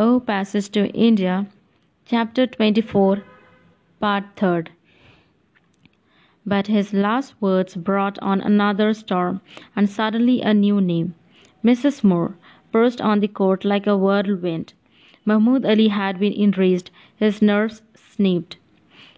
O Passage to India, Chapter 24, Part 3rd. But his last words brought on another storm, and suddenly a new name, Mrs. Moore, burst on the court like a whirlwind. Mahmoud Ali had been enraged, his nerves snapped.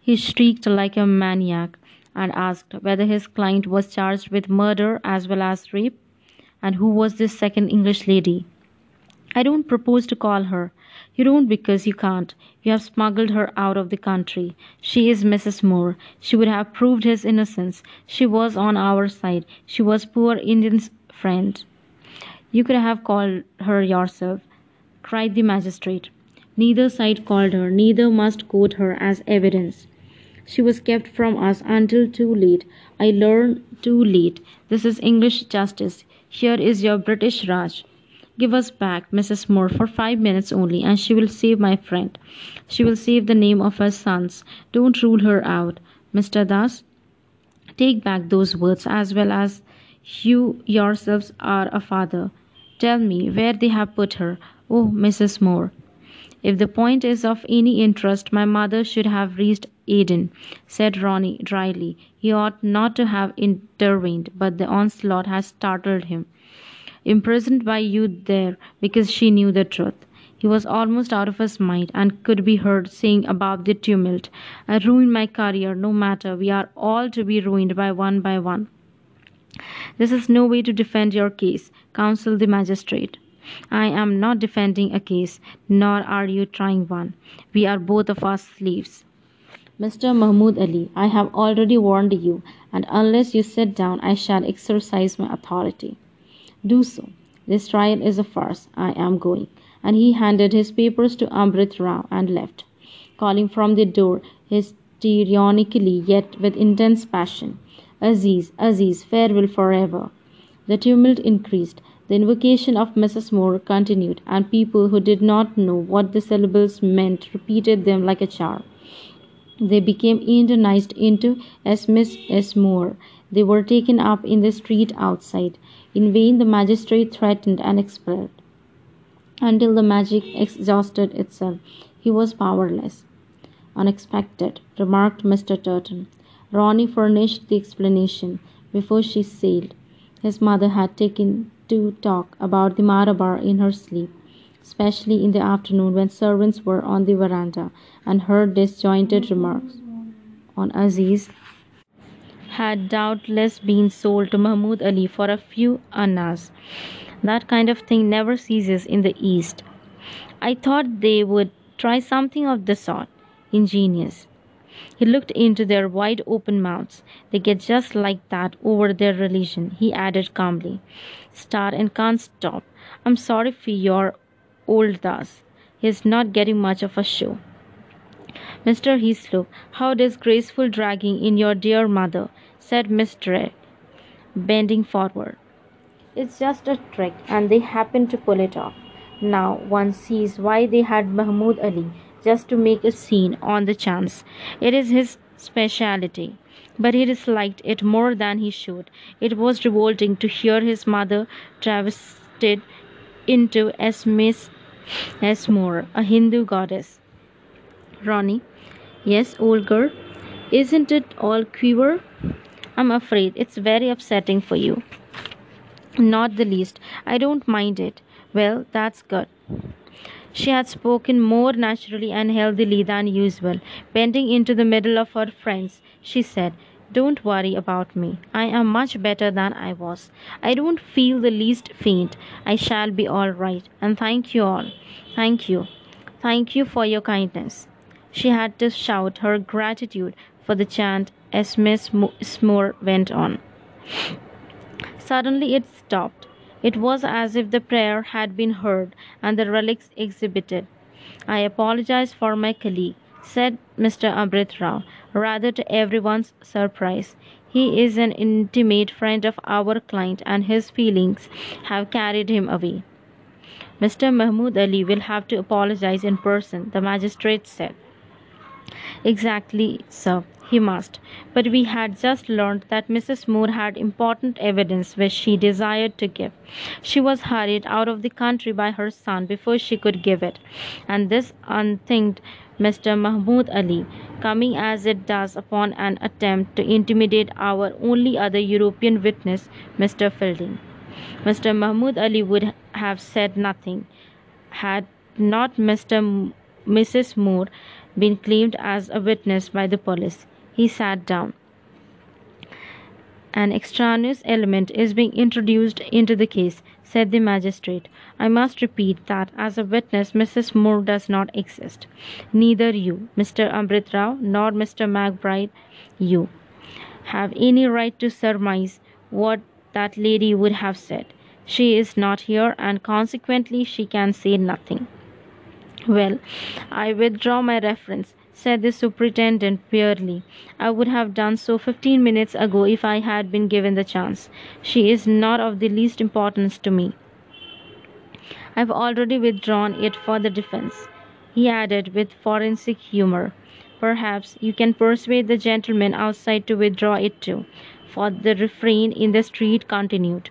He shrieked like a maniac, and asked whether his client was charged with murder as well as rape, and who was this second English lady. I don't propose to call her. You don't because you can't. You have smuggled her out of the country. She is Mrs. Moore. She would have proved his innocence. She was on our side. She was poor Indian's friend. You could have called her yourself, cried the magistrate. Neither side called her, neither must quote her as evidence. She was kept from us until too late. I learned too late. This is English justice. Here is your British Raj. Give us back Mrs. Moore for five minutes only, and she will save my friend. She will save the name of her sons. Don't rule her out, Mr. Das. Take back those words as well as you yourselves are a father. Tell me where they have put her. Oh, Mrs. Moore. If the point is of any interest, my mother should have reached Aden, said Ronnie dryly. He ought not to have intervened, but the onslaught has startled him imprisoned by you there because she knew the truth. He was almost out of his mind and could be heard saying above the tumult, I ruined my career, no matter, we are all to be ruined by one by one. This is no way to defend your case, counseled the magistrate. I am not defending a case, nor are you trying one. We are both of us slaves. Mr. Mahmoud Ali, I have already warned you, and unless you sit down, I shall exercise my authority. Do so. This trial is a farce. I am going. And he handed his papers to Amrit Rao and left, calling from the door histrionically yet with intense passion, Aziz, Aziz, farewell forever. The tumult increased. The invocation of Mrs. Moore continued, and people who did not know what the syllables meant repeated them like a charm. They became internized into as Miss S. Moore. They were taken up in the street outside. In vain the magistrate threatened and expelled. Until the magic exhausted itself, he was powerless. Unexpected, remarked Mr. Turton. Ronnie furnished the explanation. Before she sailed, his mother had taken to talk about the Marabar in her sleep, especially in the afternoon when servants were on the veranda, and heard disjointed remarks on Aziz had doubtless been sold to Mahmoud Ali for a few annas. That kind of thing never ceases in the East. I thought they would try something of the sort. Ingenious. He looked into their wide open mouths. They get just like that over their religion, he added calmly. Start and can't stop. I'm sorry for your old Das. He's not getting much of a show. Mr. Heaslop, how disgraceful dragging in your dear mother said Miss Derek, bending forward. It's just a trick, and they happened to pull it off. Now one sees why they had Mahmoud Ali, just to make a scene on the chance. It is his speciality. But he disliked it more than he should. It was revolting to hear his mother travested into as Miss S. Moore, a Hindu goddess. Ronnie, yes, old girl, isn't it all queer? I'm afraid it's very upsetting for you. Not the least. I don't mind it. Well, that's good. She had spoken more naturally and healthily than usual. Bending into the middle of her friends, she said, Don't worry about me. I am much better than I was. I don't feel the least faint. I shall be all right. And thank you all. Thank you. Thank you for your kindness. She had to shout her gratitude for the chant as Miss Moore went on. Suddenly it stopped. It was as if the prayer had been heard and the relics exhibited. I apologize for my colleague, said Mr. Amrit Rao, rather to everyone's surprise. He is an intimate friend of our client, and his feelings have carried him away. Mr. Mahmoud Ali will have to apologize in person, the magistrate said. Exactly, sir. He must. But we had just learned that Mrs. Moore had important evidence which she desired to give. She was hurried out of the country by her son before she could give it, and this unthinked Mr. Mahmoud Ali, coming as it does upon an attempt to intimidate our only other European witness, Mr. Fielding. Mr. Mahmoud Ali would have said nothing had not Mr. M- Mrs. Moore been claimed as a witness by the police. He sat down. An extraneous element is being introduced into the case, said the magistrate. I must repeat that as a witness Mrs. Moore does not exist. Neither you, Mr. Amrit Rao, nor Mr. McBryde, you, have any right to surmise what that lady would have said. She is not here, and consequently she can say nothing. Well, I withdraw my reference said the superintendent wearily. I would have done so fifteen minutes ago if I had been given the chance. She is not of the least importance to me. I've already withdrawn it for the defense, he added with forensic humor. Perhaps you can persuade the gentleman outside to withdraw it too, for the refrain in the street continued.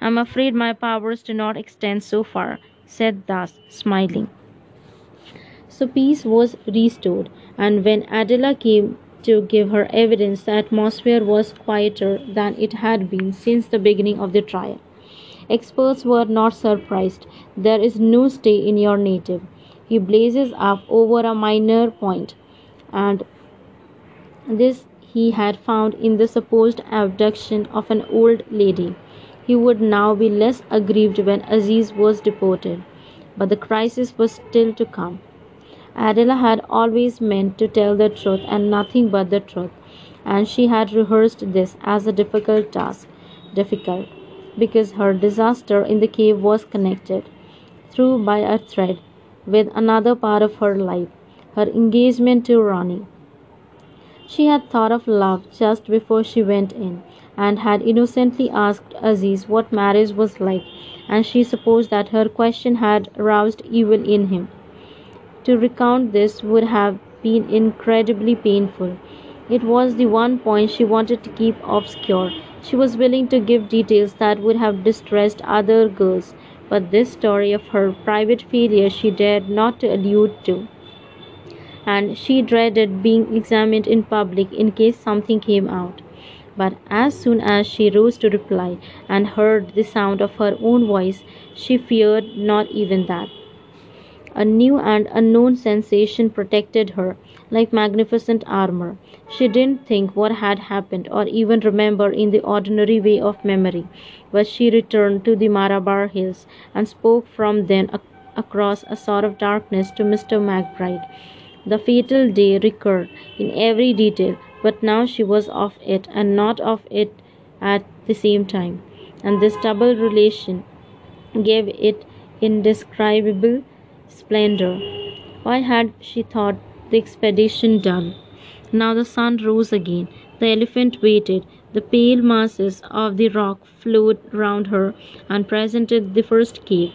I'm afraid my powers do not extend so far, said Das, smiling. So peace was restored, and when Adela came to give her evidence, the atmosphere was quieter than it had been since the beginning of the trial. Experts were not surprised. There is no stay in your native. He blazes up over a minor point, and this he had found in the supposed abduction of an old lady. He would now be less aggrieved when Aziz was deported. But the crisis was still to come. Adela had always meant to tell the truth and nothing but the truth, and she had rehearsed this as a difficult task. Difficult, because her disaster in the cave was connected, through by a thread, with another part of her life, her engagement to Ronnie. She had thought of love just before she went in, and had innocently asked Aziz what marriage was like, and she supposed that her question had roused evil in him. To recount this would have been incredibly painful. It was the one point she wanted to keep obscure. She was willing to give details that would have distressed other girls, but this story of her private failure she dared not to allude to. And she dreaded being examined in public in case something came out. But as soon as she rose to reply and heard the sound of her own voice, she feared not even that. A new and unknown sensation protected her, like magnificent armor. She didn't think what had happened, or even remember in the ordinary way of memory, but she returned to the Marabar Hills and spoke from then ac- across a sort of darkness to Mr. McBryde. The fatal day recurred in every detail, but now she was of it and not of it at the same time, and this double relation gave it indescribable splendor. Why had she thought the expedition done? Now the sun rose again. The elephant waited. The pale masses of the rock flowed round her and presented the first cave.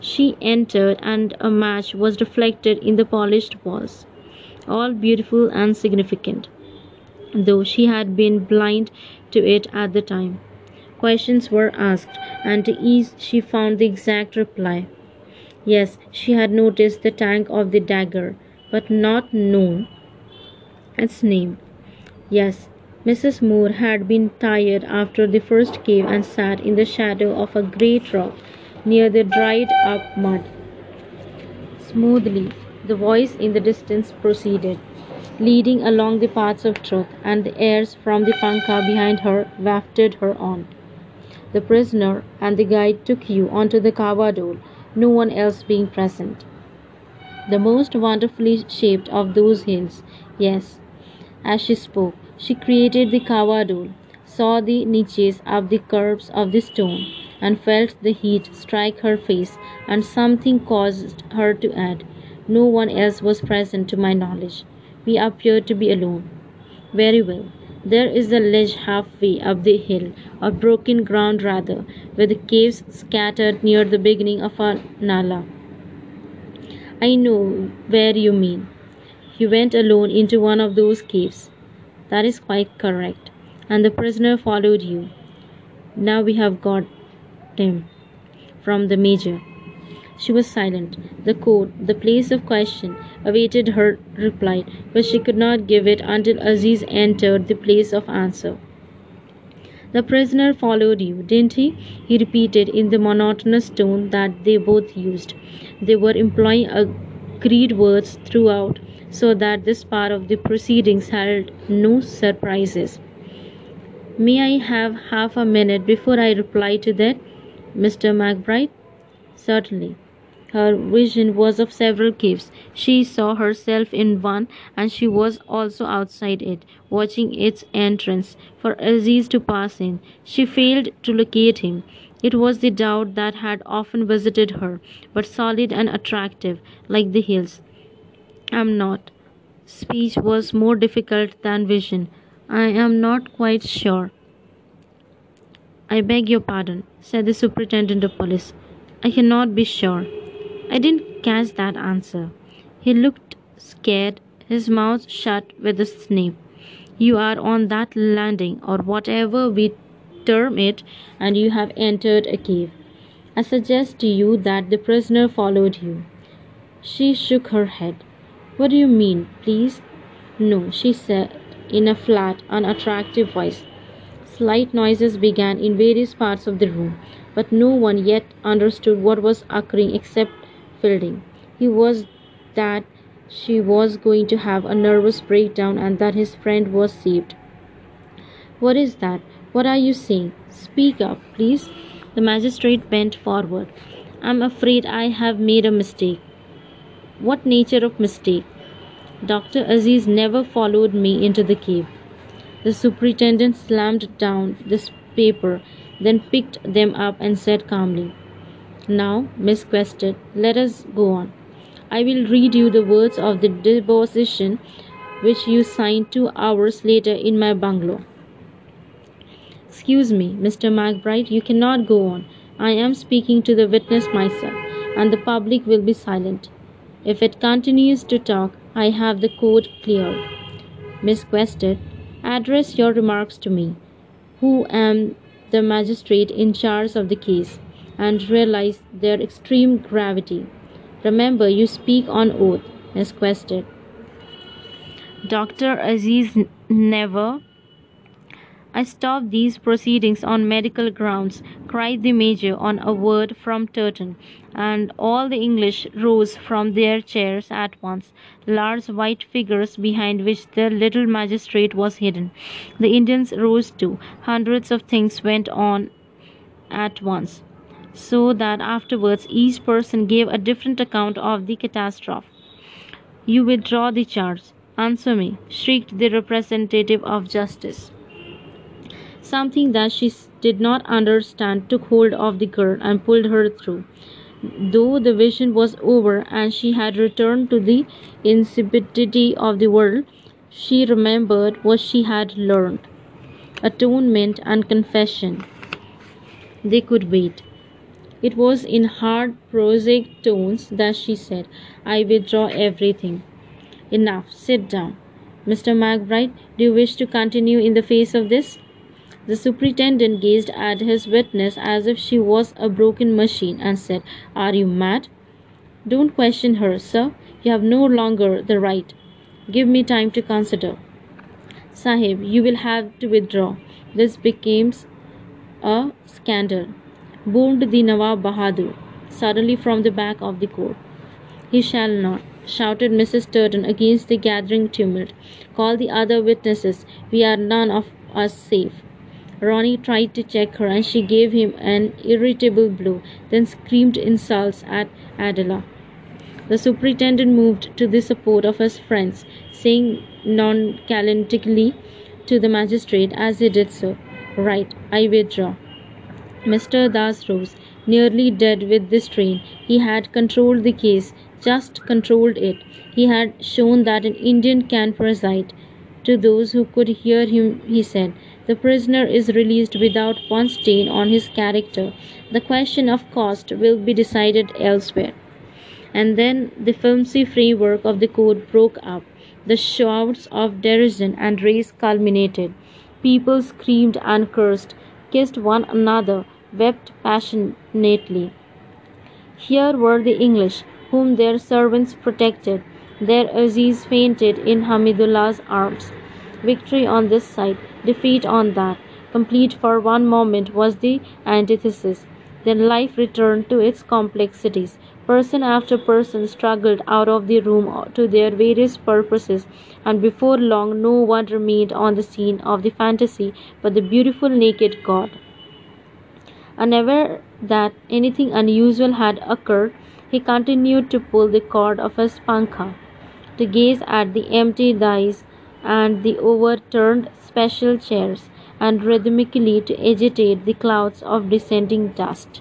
She entered, and a match was reflected in the polished walls, all beautiful and significant, though she had been blind to it at the time. Questions were asked, and to ease she found the exact reply. Yes, she had noticed the tank of the dagger, but not known its name. Yes, Mrs. Moore had been tired after the first cave and sat in the shadow of a great rock near the dried up mud. Smoothly, the voice in the distance proceeded, leading along the paths of truth, and the airs from the punkah behind her wafted her on. The prisoner and the guide took you onto the Kawa Dol no one else being present. The most wonderfully shaped of those hills, yes. As she spoke, she created the Dol, saw the niches of the curves of the stone, and felt the heat strike her face, and something caused her to add, No one else was present to my knowledge. We appeared to be alone. Very well. There is a ledge halfway up the hill, or broken ground rather, with the caves scattered near the beginning of a nala. I know where you mean. You went alone into one of those caves. That is quite correct. And the prisoner followed you. Now we have got him. From the major. She was silent. The court, the place of question, awaited her reply, but she could not give it until Aziz entered the place of answer. The prisoner followed you, didn't he? He repeated in the monotonous tone that they both used. They were employing agreed words throughout, so that this part of the proceedings held no surprises. May I have half a minute before I reply to that, Mr. McBryde? Certainly. Her vision was of several caves. She saw herself in one, and she was also outside it, watching its entrance for Aziz to pass in. She failed to locate him. It was the doubt that had often visited her, but solid and attractive, like the hills. I'm not. Speech was more difficult than vision. I am not quite sure. I beg your pardon, said the superintendent of police. I cannot be sure. I didn't catch that answer. He looked scared, his mouth shut with a snap. You are on that landing, or whatever we term it, and you have entered a cave. I suggest to you that the prisoner followed you. She shook her head. What do you mean, please? No, she said in a flat, unattractive voice. Slight noises began in various parts of the room, but no one yet understood what was occurring except Fielding. He was that she was going to have a nervous breakdown and that his friend was saved. What is that? What are you saying? Speak up, please. The magistrate bent forward. I'm afraid I have made a mistake. What nature of mistake? Dr. Aziz never followed me into the cave. The superintendent slammed down this paper, then picked them up and said calmly, now, Miss Quested, let us go on. I will read you the words of the deposition which you signed two hours later in my bungalow. Excuse me, Mr. McBryde, you cannot go on. I am speaking to the witness myself, and the public will be silent. If it continues to talk, I have the court cleared. Miss Quested, address your remarks to me, who am the magistrate in charge of the case and realize their extreme gravity. Remember, you speak on oath, Miss Quested. Dr. Aziz never. I stop these proceedings on medical grounds, cried the Major on a word from Turton, and all the English rose from their chairs at once, large white figures behind which the little magistrate was hidden. The Indians rose too. Hundreds of things went on at once so that afterwards each person gave a different account of the catastrophe. You withdraw the charge. Answer me, shrieked the representative of justice. Something that she did not understand took hold of the girl and pulled her through. Though the vision was over and she had returned to the insipidity of the world, she remembered what she had learned atonement and confession. They could wait. It was in hard, prosaic tones that she said, I withdraw everything. Enough, sit down. Mr. McBryde, do you wish to continue in the face of this? The superintendent gazed at his witness as if she was a broken machine and said, Are you mad? Don't question her, sir. You have no longer the right. Give me time to consider. Sahib, you will have to withdraw. This becomes a scandal boomed the Nawab Bahadur suddenly from the back of the court. He shall not, shouted Mrs. Turton against the gathering tumult. Call the other witnesses. We are none of us safe. Ronnie tried to check her and she gave him an irritable blow, then screamed insults at Adela. The superintendent moved to the support of his friends, saying nonchalantly to the magistrate as he did so, Right, I withdraw. Mr. Das rose, nearly dead with the strain. He had controlled the case, just controlled it. He had shown that an Indian can preside. To those who could hear him, he said, The prisoner is released without one stain on his character. The question of cost will be decided elsewhere. And then the filmy framework of the court broke up. The shouts of derision and race culminated. People screamed and cursed, kissed one another, wept passionately. Here were the English, whom their servants protected. Their Aziz fainted in Hamidullah's arms. Victory on this side, defeat on that. Complete for one moment was the antithesis. Then life returned to its complexities. Person after person struggled out of the room to their various purposes, and before long no one remained on the scene of the fantasy but the beautiful naked god. Unaware that anything unusual had occurred, he continued to pull the cord of his punkah, to gaze at the empty dice and the overturned special chairs, and rhythmically to agitate the clouds of descending dust.